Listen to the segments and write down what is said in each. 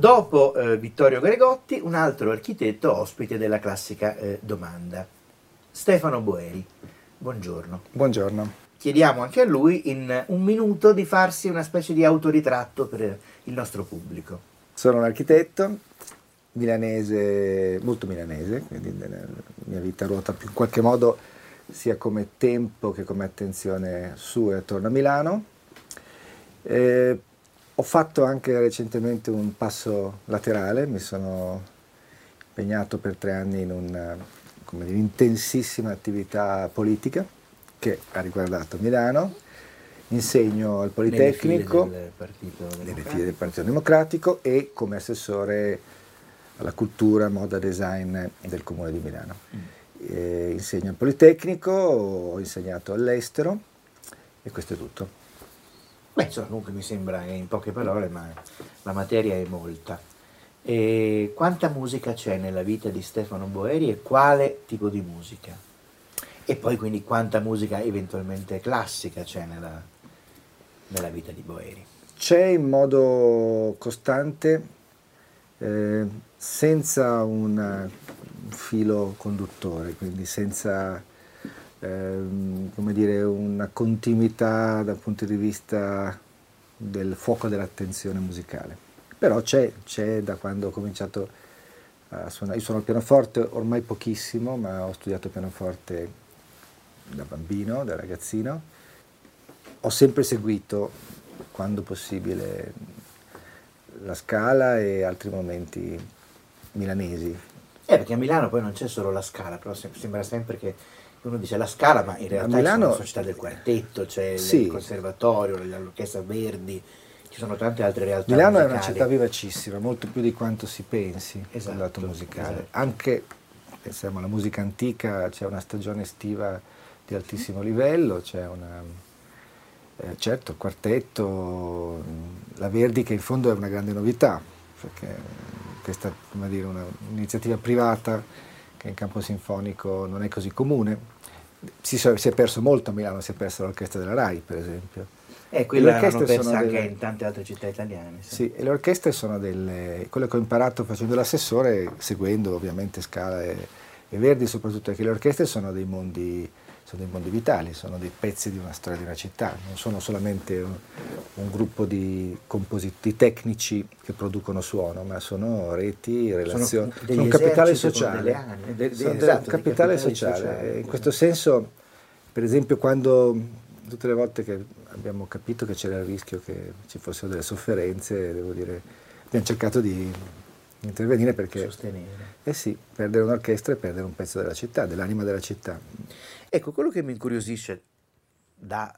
Dopo eh, Vittorio Gregotti, un altro architetto ospite della classica eh, domanda, Stefano Boeri. Buongiorno. Buongiorno. Chiediamo anche a lui in un minuto di farsi una specie di autoritratto per il nostro pubblico. Sono un architetto milanese, molto milanese, quindi la mia vita ruota in qualche modo sia come tempo che come attenzione su e attorno a Milano. Eh, ho fatto anche recentemente un passo laterale, mi sono impegnato per tre anni in un'intensissima attività politica che ha riguardato Milano, insegno al Politecnico, nelle file del Partito del Democratico e come assessore alla cultura, moda, design del Comune di Milano. Mm. Eh, insegno al Politecnico, ho insegnato all'estero e questo è tutto. Beh, insomma, comunque mi sembra in poche parole, ma la materia è molta. E quanta musica c'è nella vita di Stefano Boeri e quale tipo di musica? E poi quindi quanta musica eventualmente classica c'è nella, nella vita di Boeri? C'è in modo costante, eh, senza un filo conduttore, quindi senza ehm, come dire, una continuità dal punto di vista del fuoco dell'attenzione musicale. Però c'è, c'è da quando ho cominciato a suonare. Io suono il pianoforte ormai pochissimo, ma ho studiato pianoforte da bambino, da ragazzino. Ho sempre seguito, quando possibile, la scala e altri momenti milanesi. Eh, perché a Milano poi non c'è solo la Scala, però sem- sembra sempre che uno dice la Scala, ma in realtà Milano- c'è la società del quartetto, c'è Sì. il conservatorio, l'orchestra Verdi, ci sono tante altre realtà Milano è una musicali. città vivacissima, molto più di quanto si pensi Esatto, dal lato musicale. esatto. Anche, pensiamo alla musica antica, c'è una stagione estiva di altissimo livello, c'è una, eh, certo il quartetto, la Verdi che in fondo è una grande novità, perché questa è un'iniziativa privata che in campo sinfonico non è così comune. Si, si è perso molto a Milano, si è persa l'orchestra della RAI per esempio. Eh, quella Le orchestre l'hanno persa sono anche delle- in tante altre città italiane. sì. Sì, e le orchestre sono delle... quello che ho imparato facendo l'assessore, seguendo ovviamente Scala e, e Verdi soprattutto, è che le orchestre sono dei mondi, sono dei mondi vitali, sono dei pezzi di una storia di una città, non sono solamente un, un gruppo di, composi- tecnici che producono suono, ma sono reti, relazioni, degli sono un capitale sociale, de- de- Sono, esatto, dei capitale sociale. sociali. In questo senso, per esempio, quando tutte le volte che abbiamo capito che c'era il rischio che ci fossero delle sofferenze, devo dire, abbiamo cercato di intervenire perché, sostenere. eh sì, perdere un'orchestra è perdere un pezzo della città, dell'anima della città. Ecco, quello che mi incuriosisce da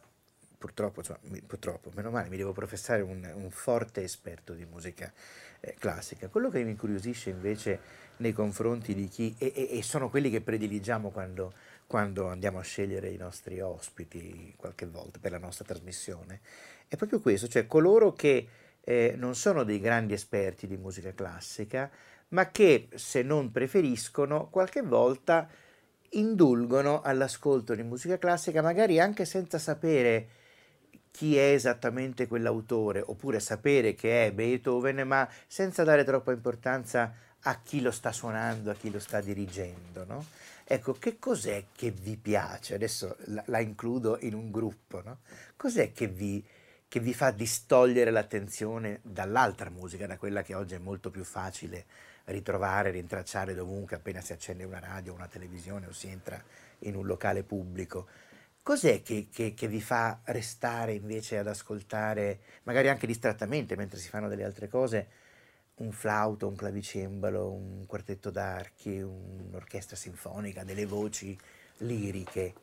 purtroppo, insomma, purtroppo, meno male, mi devo professare un, un forte esperto di musica eh, classica. Quello che mi incuriosisce invece nei confronti di chi, e, e- e sono quelli che prediligiamo quando, quando andiamo a scegliere i nostri ospiti qualche volta per la nostra trasmissione, è proprio questo, cioè coloro che eh, non sono dei grandi esperti di musica classica, ma che se non preferiscono qualche volta indulgono all'ascolto di musica classica, magari anche senza sapere chi è esattamente quell'autore, oppure sapere che è Beethoven, ma senza dare troppa importanza a chi lo sta suonando, a chi lo sta dirigendo. No? Ecco, che cos'è che vi piace? Adesso la, la includo in un gruppo. No? Cos'è che vi, che vi fa distogliere l'attenzione dall'altra musica, da quella che oggi è molto più facile ritrovare, rintracciare dovunque appena si accende una radio, una televisione o si entra in un locale pubblico. Cos'è che, che- che vi fa restare invece ad ascoltare, magari anche distrattamente mentre si fanno delle altre cose, un flauto, un clavicembalo, un quartetto d'archi, un'orchestra sinfonica, delle voci liriche?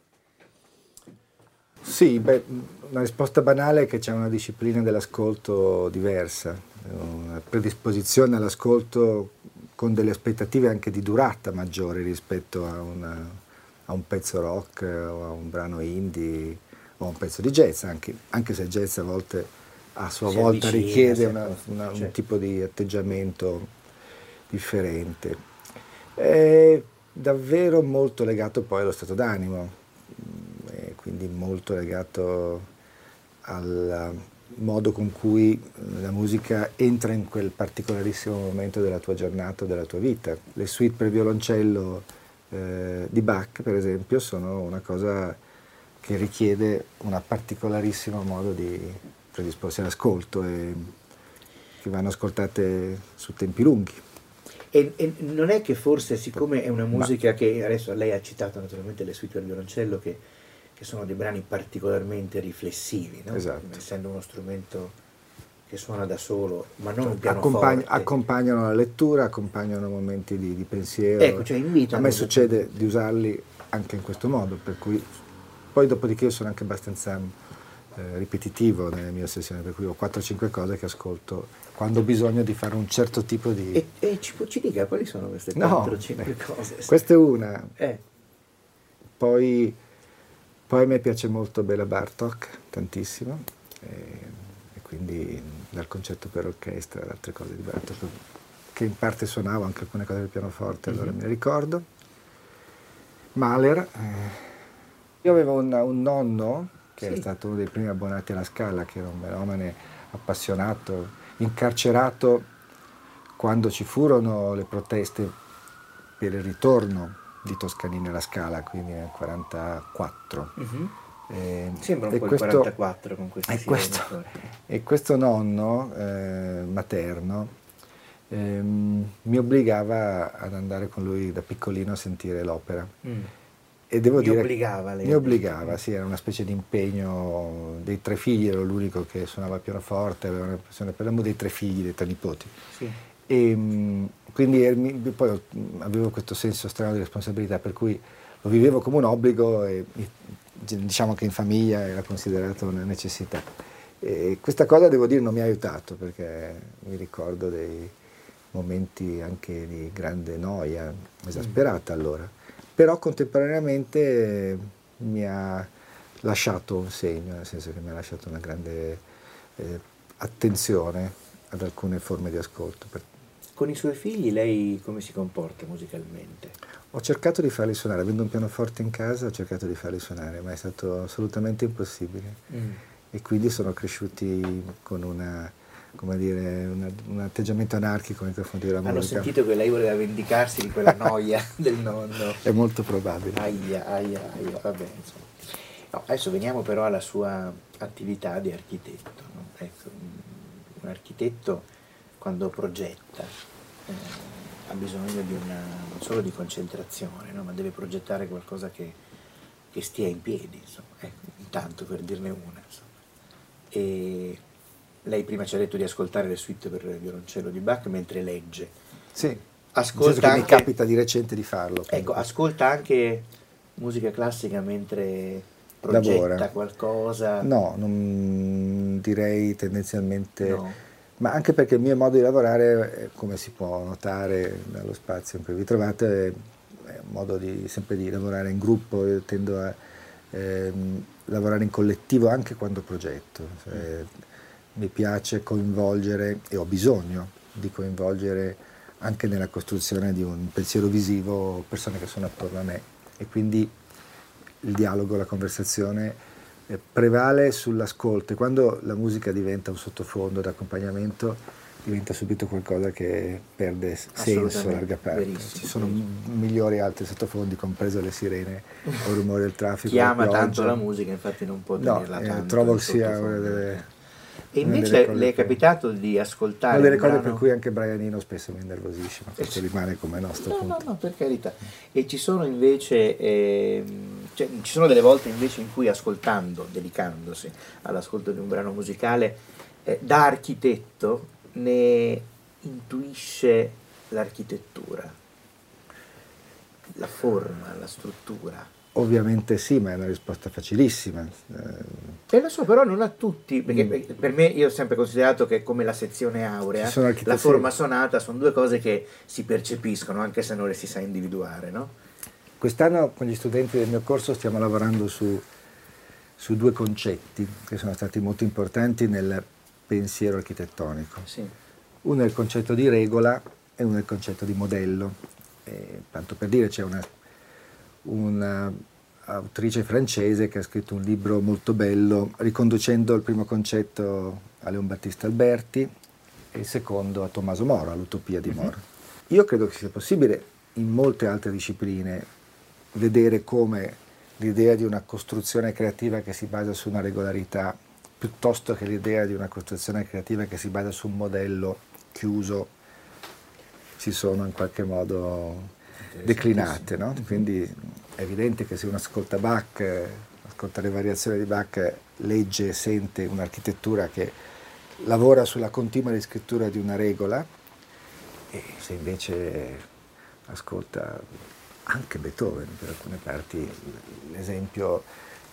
Sì, beh, una risposta banale è che c'è una disciplina dell'ascolto diversa, una predisposizione all'ascolto con delle aspettative anche di durata maggiori rispetto a, una, a un pezzo rock o a un brano indie o a un pezzo di jazz, anche, anche se il jazz a volte a sua si volta avvicina, richiede una, una, certo. un tipo di atteggiamento differente. È davvero molto legato poi allo stato d'animo, quindi molto legato al modo con cui la musica entra in quel particolarissimo momento della tua giornata, della tua vita. Le suite per violoncello eh, di Bach, per esempio, sono una cosa che richiede un particolarissimo modo di predisporsi all'ascolto e che vanno ascoltate su tempi lunghi. E, e, non è che forse, siccome è una musica Ma, che adesso lei ha citato naturalmente le suite per violoncello, che che sono dei brani particolarmente riflessivi, no? esatto. essendo uno strumento che suona da solo, ma non un pianoforte. Accompagn- accompagnano la lettura, accompagnano momenti di, di pensiero. Ecco, cioè invitano. A me succede di usarli anche in questo modo, per cui poi dopodiché io sono anche abbastanza eh, ripetitivo nelle mie sessioni, per cui ho 4-5 cose che ascolto quando ho bisogno di fare un certo tipo di... E, e ci, ci, dica quali sono queste 4-5 no, eh, cose? Questa è una. Eh. Poi poi a me piace molto Bela Bartok, tantissimo, e, e quindi dal concerto per orchestra ad altre cose di Bartok, che in parte suonavo anche alcune cose del pianoforte, allora mm-hmm. me ne ricordo. Mahler, eh, io avevo un, un nonno che sì. è stato uno dei primi abbonati alla Scala, che era un melomane appassionato, incarcerato quando ci furono le proteste per il ritorno di Toscanini alla Scala, quindi nel 1944. Uh-huh. Eh, Sembra un po' questo, il 44 con questi e questo, e questo nonno eh, materno eh, mi obbligava ad andare con lui da piccolino a sentire l'opera. Mm. E devo mi dire, obbligava lei? Mi obbligava, sì, era una specie di impegno dei tre figli, ero l'unico che suonava pianoforte, aveva una passione, parliamo dei tre figli, dei tre nipoti. Sì. E, ehm, quindi poi avevo questo senso strano di responsabilità, per cui lo vivevo come un obbligo e diciamo che in famiglia era considerato una necessità. E questa cosa devo dire non mi ha aiutato perché mi ricordo dei momenti anche di grande noia, esasperata allora, però contemporaneamente mi ha lasciato un segno, nel senso che mi ha lasciato una grande eh, attenzione ad alcune forme di ascolto. Con i suoi figli lei come si comporta musicalmente? Ho cercato di farli suonare, avendo un pianoforte in casa ho cercato di farli suonare, ma è stato assolutamente impossibile. Mm. E quindi sono cresciuti con una, dire, una, un atteggiamento anarchico nei confronti della musica. Hanno sentito che lei voleva vendicarsi di quella noia del nonno. È molto probabile. Aia, aia, aia, vabbè, no, adesso veniamo però alla sua attività di architetto. No? Ecco, un architetto quando progetta eh, ha bisogno di una, non solo di concentrazione, no? ma deve progettare qualcosa che, che stia in piedi, insomma, ecco, intanto per dirne una. Insomma. E lei prima ci ha detto di ascoltare le suite per violoncello di Bach mentre legge. Sì, ascolta anche, mi capita di recente di farlo. Ecco, ascolta anche musica classica mentre progetta Lavora. qualcosa. No, non direi tendenzialmente... No ma anche perché il mio modo di lavorare, eh, come si può notare dallo spazio in cui vi trovate, è un modo di, sempre di lavorare in gruppo, io tendo a ehm, lavorare in collettivo anche quando progetto. Cioè, mi piace coinvolgere e ho bisogno di coinvolgere anche nella costruzione di un pensiero visivo persone che sono attorno a me e quindi il dialogo, la conversazione prevale sull'ascolto e quando la musica diventa un sottofondo d'accompagnamento diventa subito qualcosa che perde senso a larga parte. Ci sono migliori altri sottofondi, comprese le sirene o il rumore del traffico. Chiama tanto la musica, infatti non può tenerla no, tanto. Eh, trovo sia una delle... E invece le è capitato di ascoltare... Una delle cose brano... per cui anche Brianino spesso mi innervosisce, ma questo rimane come nostro no, punto. No, no, per carità. E ci sono invece... Eh, cioè, ci sono delle volte invece in cui ascoltando, dedicandosi all'ascolto di un brano musicale, eh, da architetto ne intuisce l'architettura, la forma, la struttura. Ovviamente sì, ma è una risposta facilissima. Eh, lo so, però non a tutti, perché mm. per me io ho sempre considerato che come la sezione aurea, la forma sonata sono due cose che si percepiscono anche se non le si sa individuare, no? Quest'anno con gli studenti del mio corso stiamo lavorando su, su due concetti che sono stati molto importanti nel pensiero architettonico. Sì. Uno è il concetto di regola e uno è il concetto di modello. E, tanto per dire c'è una, un'autrice francese che ha scritto un libro molto bello riconducendo il primo concetto a Leon Battista Alberti e il secondo a Tommaso Moro, all'utopia di Moro. Mm-hmm. Io credo che sia possibile in molte altre discipline vedere come l'idea di una costruzione creativa che si basa su una regolarità piuttosto che l'idea di una costruzione creativa che si basa su un modello chiuso, si sono in qualche modo declinate. No? Quindi è evidente che se uno ascolta Bach, ascolta le variazioni di Bach, legge e sente un'architettura che lavora sulla continua riscrittura di una regola, e se invece ascolta anche Beethoven per alcune parti, l'esempio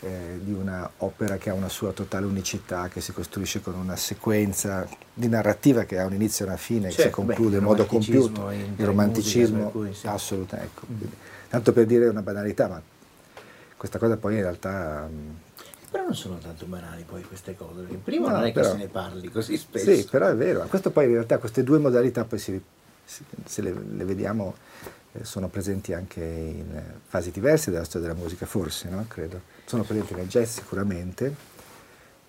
eh, di un'opera che ha una sua totale unicità, che si costruisce con una sequenza di narrativa che ha un inizio e una fine, certo, che si certo, conclude beh, in modo compiuto, il romanticismo, cui, sì. assolutamente. Ecco. Mm. Tanto per dire una banalità, ma questa cosa poi in realtà... Mm, però non sono tanto banali poi queste cose, perché prima no, non è però, che se ne parli così spesso. Sì, però è vero. Questo poi in realtà queste due modalità poi si, se le, le vediamo eh, sono presenti anche in fasi diverse della storia della musica, forse, no? Credo. Sono presenti nel jazz sicuramente.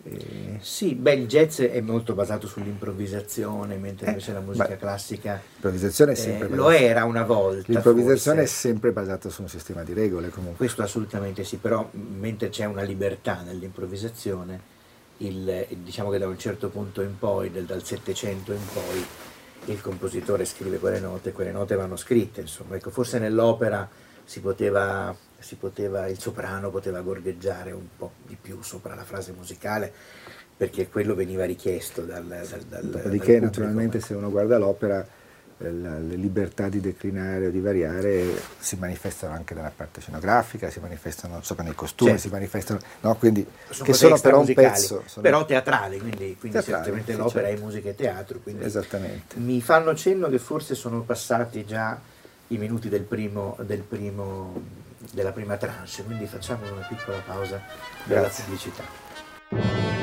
E... Sì, beh, il jazz è molto basato sull'improvvisazione, mentre eh, invece la musica beh, classica l'improvvisazione è eh, sempre eh, lo era una volta. L'improvvisazione forse. è sempre basata su un sistema di regole comunque. Questo assolutamente sì, però mentre c'è una libertà nell'improvvisazione, il, diciamo che da un certo punto in poi, del, dal Settecento in poi, il compositore scrive quelle note, quelle note vanno scritte, insomma, ecco, forse nell'opera si poteva, si poteva, il soprano poteva gorgheggiare un po' di più sopra la frase musicale, perché quello veniva richiesto dal, dal, dal Dopodiché, dal naturalmente, se uno guarda l'opera, le libertà di declinare o di variare si manifestano anche nella parte scenografica, si manifestano sopra nei costumi, certo. si manifestano, no? quindi, sono che sono però un pezzo. Sono... Però teatrali, quindi, quindi teatrali, certamente sì, l'opera certo. è musica e teatro. Esattamente. Mi fanno cenno che forse sono passati già i minuti del primo, del primo, della prima tranche, quindi facciamo una piccola pausa della pubblicità.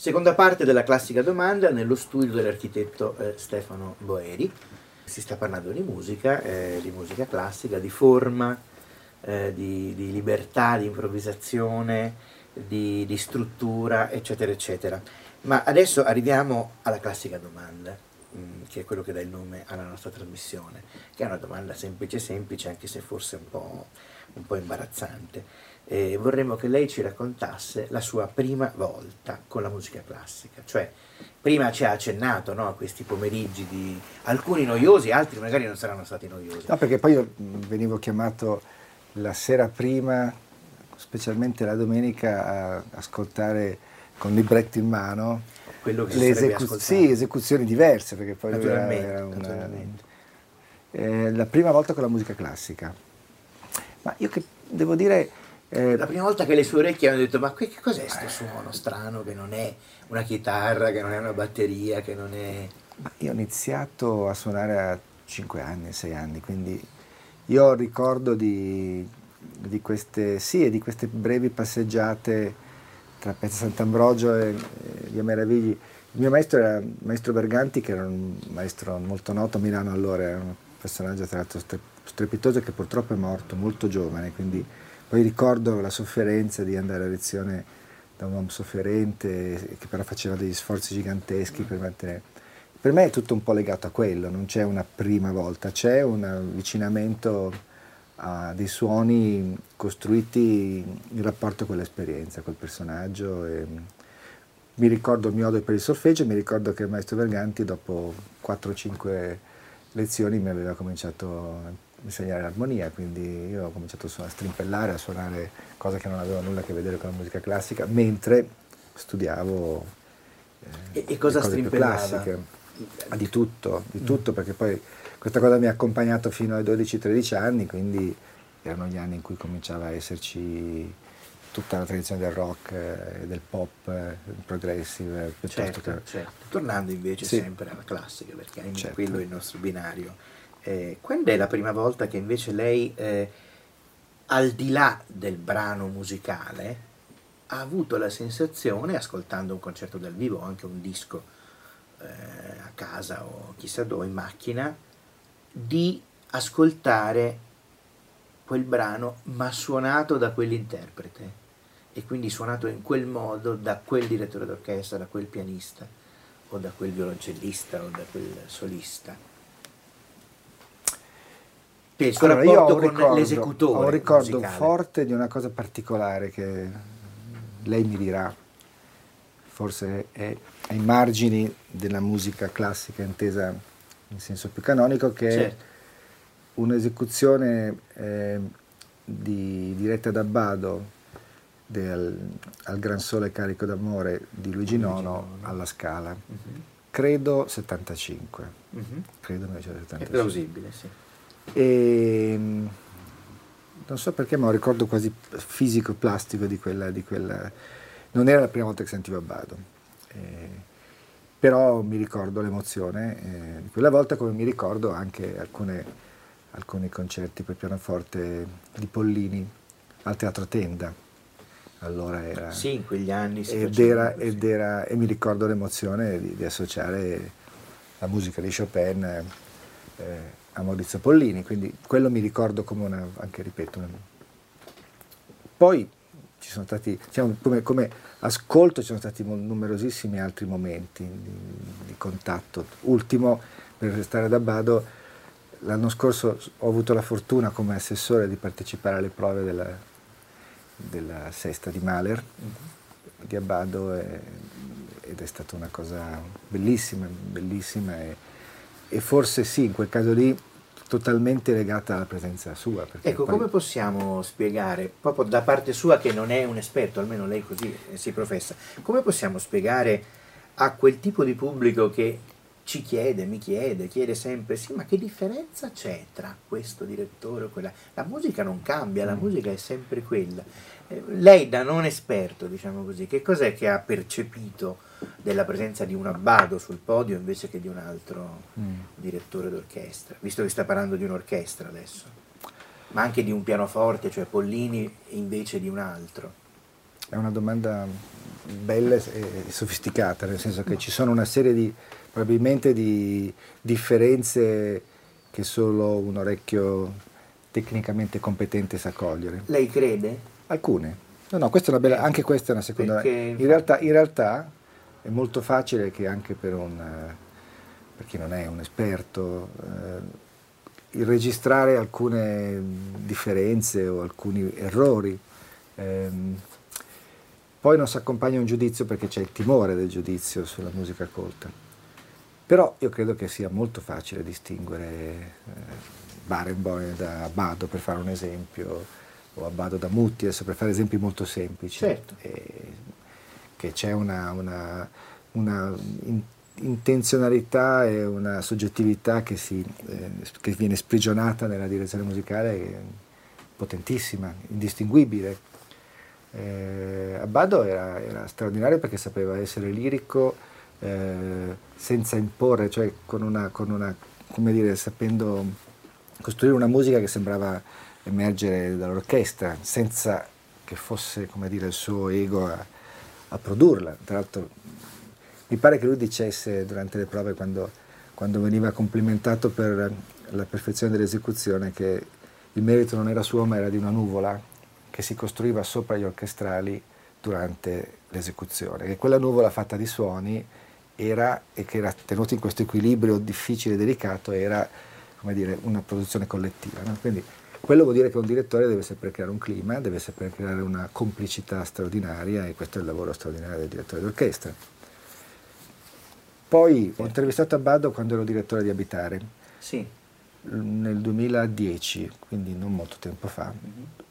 Seconda parte della classica domanda nello studio dell'architetto eh, Stefano Boeri. Si sta parlando di musica, eh, di musica classica, di forma, eh, di, di, libertà, di improvvisazione, di, di, struttura, eccetera, eccetera. Ma adesso arriviamo alla classica domanda, che è quello che dà il nome alla nostra trasmissione, che è una domanda semplice semplice, anche se forse un po', un po imbarazzante eh, vorremmo che lei ci raccontasse la sua prima volta con la musica classica, cioè prima ci ha accennato no, a questi pomeriggi di alcuni noiosi, altri magari non saranno stati noiosi. No, perché poi io venivo chiamato la sera prima, specialmente la domenica, a ascoltare con libretto in mano le esecu- sì, esecuzioni diverse, perché poi era, era una, eh, la prima volta con la musica classica. Ma io che devo dire eh, la prima volta che le sue orecchie hanno detto ma che cos'è questo suono strano che non è una chitarra, che non è una batteria, che non è... Io ho iniziato a suonare a 5 anni, 6 anni, quindi io ricordo di, di, queste, sì, di queste brevi passeggiate tra Piazza Sant'Ambrogio e, e Via Meravigli. Il mio maestro era il maestro Berganti, che era un maestro molto noto a Milano allora, era un personaggio tra l'altro strepitoso che purtroppo è morto molto giovane, quindi poi ricordo la sofferenza di andare a lezione da un uomo sofferente che però faceva degli sforzi giganteschi per mantenere. Per me è tutto un po' legato a quello, non c'è una prima volta, c'è un avvicinamento a dei suoni costruiti in rapporto con l'esperienza, col personaggio. E mi ricordo il mio odio per il solfeggio mi ricordo che il maestro Verganti dopo 4-5 lezioni mi aveva cominciato insegnare l'armonia, quindi io ho cominciato a strimpellare, a suonare cose che non avevano nulla a che vedere con la musica classica, mentre studiavo eh, e, e cosa strimpellava? Di tutto, di tutto, perché poi questa cosa mi ha accompagnato fino ai 12-13 anni, quindi erano gli anni in cui cominciava a esserci tutta la tradizione del rock, eh, del pop, eh, progressive, piuttosto certo, che... Certo. Tornando invece sì. sempre alla classica, perché certo. quello è il nostro binario. Eh, quando è la prima volta che invece lei, eh, al di là del brano musicale, ha avuto la sensazione, ascoltando un concerto dal vivo o anche un disco eh, a casa o chissà dove, in macchina, di ascoltare quel brano ma suonato da quell'interprete e quindi suonato in quel modo da quel direttore d'orchestra, da quel pianista o da quel violoncellista o da quel solista. Per il suo allora, rapporto con ricordo, l'esecutore. Ho un ricordo musicale. forte di una cosa particolare che lei mi dirà, forse è ai margini della musica classica intesa in senso più canonico, che certo. è un'esecuzione eh, di, diretta da Bado del, al Gran Sole Carico d'Amore di Luigi Nono alla Scala. Uh-huh. Credo 75. Uh-huh. Credo 1975. È plausibile, sì. E, non so perché, ma ho un ricordo quasi fisico-plastico di quella, di quella, Non era la prima volta che sentivo Bado. Eh, però mi ricordo l'emozione eh, di quella volta, come mi ricordo anche alcune, alcuni concerti per pianoforte di Pollini al Teatro Tenda allora era... Sì, in quegli anni si ed era, ed era, e mi ricordo l'emozione di, di, associare la musica di Chopin eh, a Maurizio Pollini, quindi quello mi ricordo come una, anche ripeto, una... poi ci sono stati, diciamo, come, come, ascolto ci sono stati numerosissimi altri momenti di, di contatto. Ultimo, per restare da Bado, l'anno scorso ho avuto la fortuna come assessore di partecipare alle prove della della sesta di Mahler, uh-huh. di Abbado, e, ed è stata una cosa bellissima, bellissima e, e, forse sì, in quel caso lì totalmente legata alla presenza sua. Ecco, poi... come possiamo spiegare, proprio da parte sua che non è un esperto, almeno lei così si professa, come possiamo spiegare a quel tipo di pubblico che ci chiede, mi chiede, chiede sempre, sì, ma che differenza c'è tra questo direttore o quella? La musica non cambia, la mm. musica è sempre quella. Eh, lei da non esperto, diciamo così, che cos'è che ha percepito della presenza di un abbado sul podio invece che di un altro mm. direttore d'orchestra? Visto che sta parlando di un'orchestra adesso, ma anche di un pianoforte, cioè Pollini invece di un altro. È una domanda bella e sofisticata, nel senso che ci sono una serie di probabilmente di differenze che solo un orecchio tecnicamente competente sa cogliere. Lei crede? Alcune. No, no, questa è una bella, anche questa è una seconda. Perché, in, realtà, in realtà è molto facile che anche per, un, per chi non è un esperto, eh, il registrare alcune differenze o alcuni errori. Ehm, poi non si accompagna un giudizio perché c'è il timore del giudizio sulla musica colta. Però io credo che sia molto facile distinguere eh, Barenboim da Abbado, per fare un esempio, o Abbado da Mutti, adesso per fare esempi molto semplici. Certo. E, che c'è una, una, una in, intenzionalità e una soggettività che, si, eh, che, viene sprigionata nella direzione musicale potentissima, indistinguibile. Eh, Abbado era, era straordinario perché sapeva essere lirico, eh, senza imporre, cioè con una, con una, come dire, sapendo costruire una musica che sembrava emergere dall'orchestra, senza che fosse, come dire, il suo ego a, a produrla. Tra l'altro mi pare che lui dicesse durante le prove, quando, quando veniva complimentato per la perfezione dell'esecuzione, che il merito non era suo ma era di una nuvola che si costruiva sopra gli orchestrali durante l'esecuzione, che quella nuvola fatta di suoni era, e che era tenuto in questo equilibrio difficile e delicato, era come dire, una produzione collettiva. No? Quindi quello vuol dire che un direttore deve sempre creare un clima, deve sempre creare una complicità straordinaria e questo è il lavoro straordinario del direttore d'orchestra. Poi ho intervistato Abbado quando ero direttore di Abitare. Sì. Nel 2010, quindi non molto tempo fa,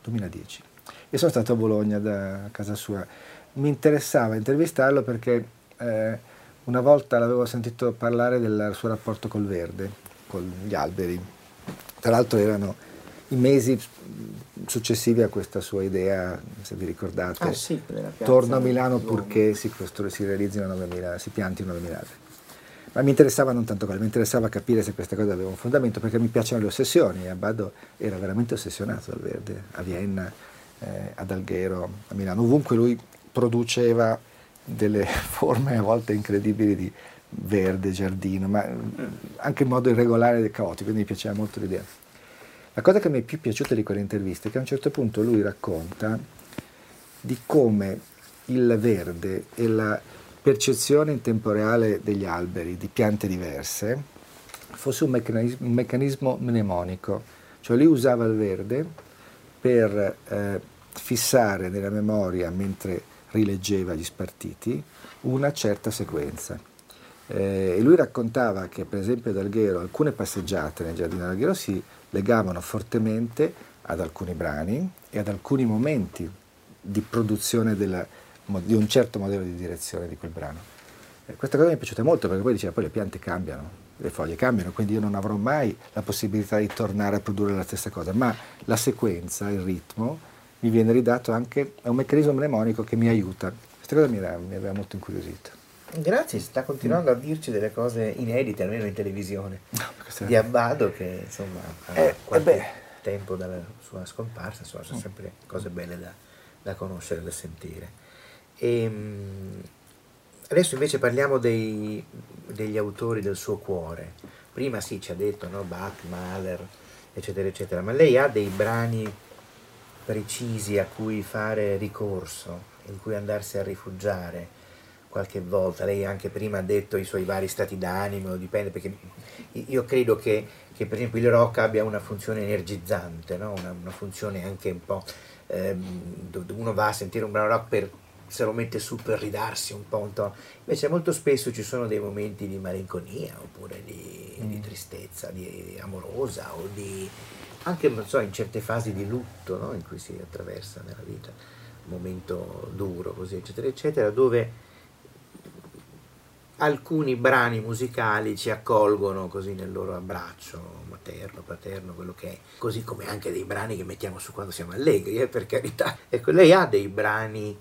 2010. E sono stato a Bologna da casa sua. Mi interessava intervistarlo perché eh, una volta l'avevo sentito parlare del suo rapporto col verde, con gli alberi. Tra l'altro erano i mesi successivi a questa sua idea, se vi ricordate, ah, sì, torno a Milano purché si, si realizzino 9.000, si piantino 9.000 alberi. Ma mi interessava non tanto quello, mi interessava capire se queste cose avevano un fondamento, perché mi piacciono le ossessioni. Abbado era veramente ossessionato dal verde, a Vienna, eh, ad Alghero, a Milano. Ovunque lui produceva delle forme a volte incredibili di verde, giardino, ma anche in modo irregolare e caotico, quindi mi piaceva molto l'idea. La cosa che mi è più piaciuta di quelle interviste è che a un certo punto lui racconta di come il verde e la percezione in tempo reale degli alberi, di piante diverse, fosse un meccanismo, un meccanismo mnemonico, cioè lui usava il verde per eh, fissare nella memoria, mentre rileggeva gli spartiti, una certa sequenza. Eh, e lui raccontava che per esempio ad Alghero alcune passeggiate nel giardino d'Alghero si legavano fortemente ad alcuni brani e ad alcuni momenti di produzione della, di un certo modello di direzione di quel brano. E questa cosa mi è piaciuta molto perché poi diceva poi le piante cambiano, le foglie cambiano, quindi io non avrò mai la possibilità di tornare a produrre la stessa cosa, ma la sequenza, il ritmo mi viene ridato anche, è un meccanismo mnemonico che mi aiuta. Questa cosa mi, era, mi aveva molto incuriosito. Grazie, sta continuando mm. a dirci delle cose inedite, almeno in televisione, no, di Abbado che insomma ha eh, qualche eh tempo dalla sua scomparsa, insomma sono sempre cose belle da, da conoscere, da sentire. E, ehm, adesso invece parliamo dei, degli autori del suo cuore. Prima sì, ci ha detto no? Bach, Mahler, eccetera, eccetera, ma lei ha dei brani precisi a cui fare ricorso, in cui andarsi a rifugiare qualche volta, lei anche prima ha detto i suoi vari stati d'animo, dipende perché io credo che, che per esempio il rock abbia una funzione energizzante, no? una, una, funzione anche un po', ehm, uno va a sentire un brano rock per se lo mette su per ridarsi un po', un po'. invece molto spesso ci sono dei momenti di malinconia oppure di, mm. di tristezza, di amorosa o di anche so, in certe fasi di lutto no? in cui si attraversa nella vita, un momento duro così eccetera eccetera, dove alcuni brani musicali ci accolgono così nel loro abbraccio materno, paterno, quello che è, così come anche dei brani che mettiamo su quando siamo allegri, eh, per carità. Ecco, lei ha dei brani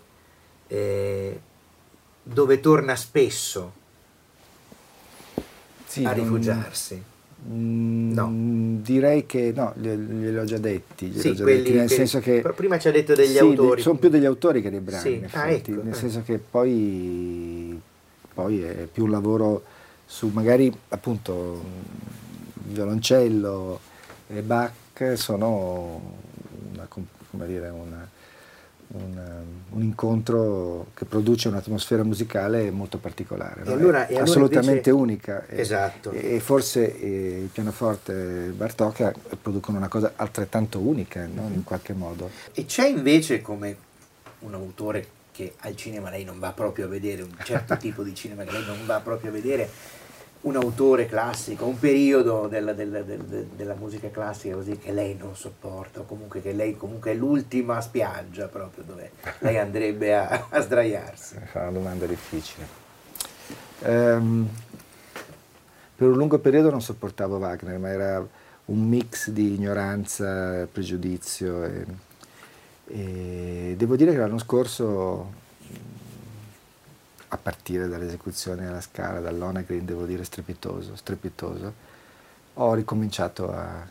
eh, dove torna spesso sì, a rifugiarsi. Mm, no. Direi che no, glieli ho già detti, sì, già detti nel che, senso che... Prima ci ha detto degli sì, autori. Sono più degli autori che dei brani, sì. ah, ecco. nel senso che poi poi è più un lavoro su magari appunto violoncello e Bach sono una, dire, una, una, un incontro che produce un'atmosfera musicale molto particolare, no? allora, allora assolutamente invece, unica. Esatto. E, e forse eh, il pianoforte e Bartocca producono una cosa altrettanto unica no? in qualche modo. E c'è invece come un autore che al cinema lei non va proprio a vedere, un certo tipo di cinema che lei non va proprio a vedere, un autore classico, un periodo della, della, della, della, musica classica così che lei non sopporta, o comunque che lei comunque è l'ultima spiaggia proprio dove lei andrebbe a, a sdraiarsi. Fa una domanda difficile. Um, per un lungo periodo non sopportavo Wagner, ma era un mix di ignoranza, pregiudizio. E, e devo dire che l'anno scorso, a partire dall'esecuzione alla scala, dall'Onegrin, devo dire strepitoso, strepitoso, ho ricominciato a,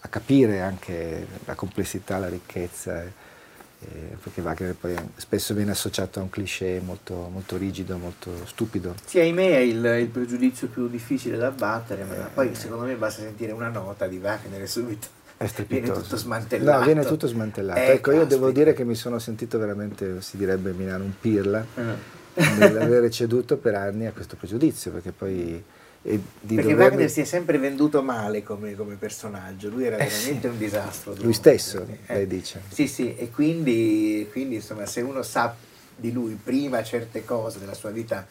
a capire anche la complessità, la ricchezza, eh, perché Wagner poi spesso viene associato a un cliché molto, molto rigido, molto stupido. Sì, ahimè è il, il pregiudizio più difficile da abbattere, ma eh, poi secondo me basta sentire una nota di Wagner e subito. Viene tutto smantellato. No, viene tutto smantellato. Eh, ecco, io devo dire che mi sono sentito veramente, si direbbe a Milano, un pirla uh. Nell'aver ceduto per anni a questo pregiudizio, perché poi... perché. Wagner si è sempre venduto male come, come personaggio, lui era eh, veramente sì. un disastro. Lui stesso, eh. lei dice. Sì, sì, e quindi, quindi insomma se uno sa di lui prima certe cose della sua vita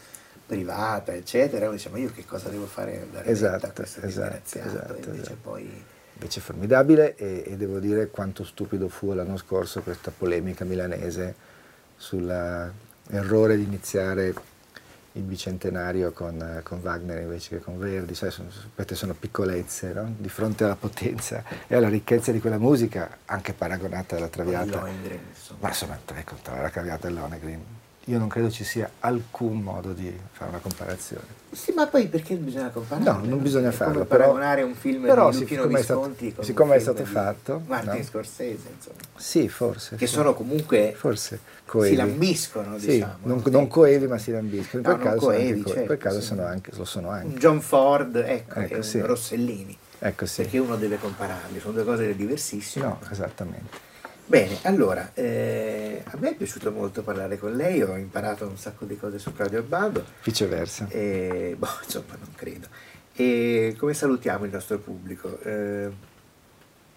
privata, eccetera, uno dice ma io che cosa devo fare? Dare esatto, a questo esatto, esatto, invece esatto. poi invece formidabile e, e, devo dire quanto stupido fu l'anno scorso questa polemica milanese sull'errore di iniziare il bicentenario con, con, Wagner invece che con Verdi, sai, sono, queste sono piccolezze no? di fronte alla potenza e alla ricchezza di quella musica, anche paragonata alla Traviata. Ma insomma, ecco, tra la Traviata e l'Onegrin io non credo ci sia alcun modo di fare una comparazione. Sì, ma poi perché bisogna comparare? No, non bisogna farlo. Come paragonare un film però, di Luchino Visconti con siccome è stato fatto Martin no? Scorsese, insomma. Sì, forse. Che sì. sono comunque forse coevi. si lambiscono, sì, diciamo. Non, non coevi, ma si lambiscono. In no, quel caso, coevi, co- certo, per caso sì. sono anche, lo sono anche. John Ford, ecco, ecco sì. Rossellini. Ecco sì. Perché uno deve compararli, sono due cose diversissime. No, esattamente. Bene, allora, eh, a me è piaciuto molto parlare con lei, ho imparato un sacco di cose su Claudio Abbado. Viceversa. E, boh, insomma, non credo. E come salutiamo il nostro pubblico? Eh,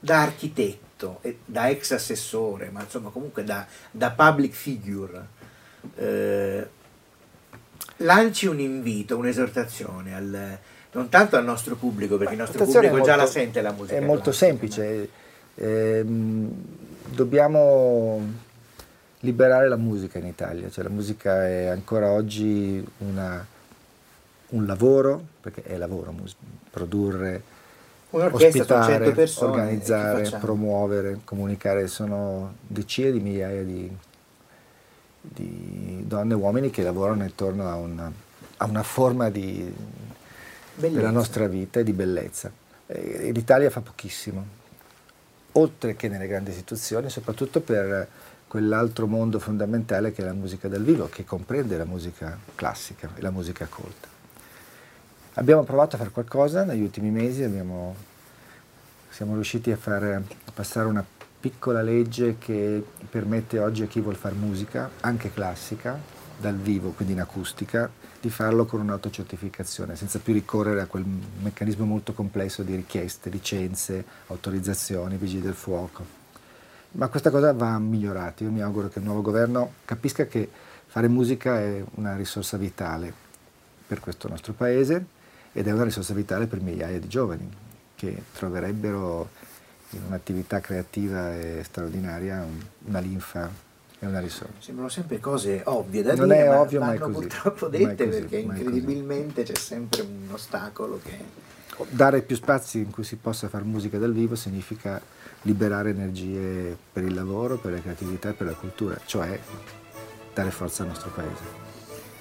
da architetto, da ex assessore, ma insomma comunque da, da public figure, eh, lanci un invito, un'esortazione al, non tanto al nostro pubblico, perché il nostro pubblico molto, già la sente la musica. È molto classica, semplice. Ma... Eh, dobbiamo liberare la musica in Italia, cioè la musica è ancora oggi una, un lavoro, perché è lavoro, produrre, ospitare, organizzare, promuovere, comunicare, sono decine di migliaia di, di donne e uomini che lavorano intorno a una, a una forma di, della nostra vita e di bellezza. E l'Italia fa pochissimo, oltre che nelle grandi istituzioni, soprattutto per quell'altro mondo fondamentale che è la musica dal vivo, che comprende la musica classica e la musica colta. Abbiamo provato a fare qualcosa negli ultimi mesi, abbiamo, siamo riusciti a, fare, a passare una piccola legge che permette oggi a chi vuole fare musica, anche classica, dal vivo, quindi in acustica, di farlo con un'autocertificazione, senza più ricorrere a quel meccanismo molto complesso di richieste, licenze, autorizzazioni, vigili del fuoco. Ma questa cosa va migliorata. Io mi auguro che il nuovo governo capisca che fare musica è una risorsa vitale per questo nostro paese ed è una risorsa vitale per migliaia di giovani che troverebbero in un'attività creativa e straordinaria una linfa è una risorsa. Sembrano sempre cose ovvie da non dire, è ovvio, vanno ma così. purtroppo dette così, perché incredibilmente c'è sempre un ostacolo che... Dare più spazi in cui si possa fare musica dal vivo significa liberare energie per il lavoro, per la creatività e per la cultura, cioè dare forza al nostro paese.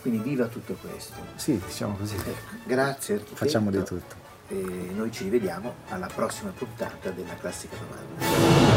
Quindi viva tutto questo. Sì, diciamo così. Ecco, grazie architetto. Facciamo di tutto. E noi ci rivediamo alla prossima puntata della Classica Domanda.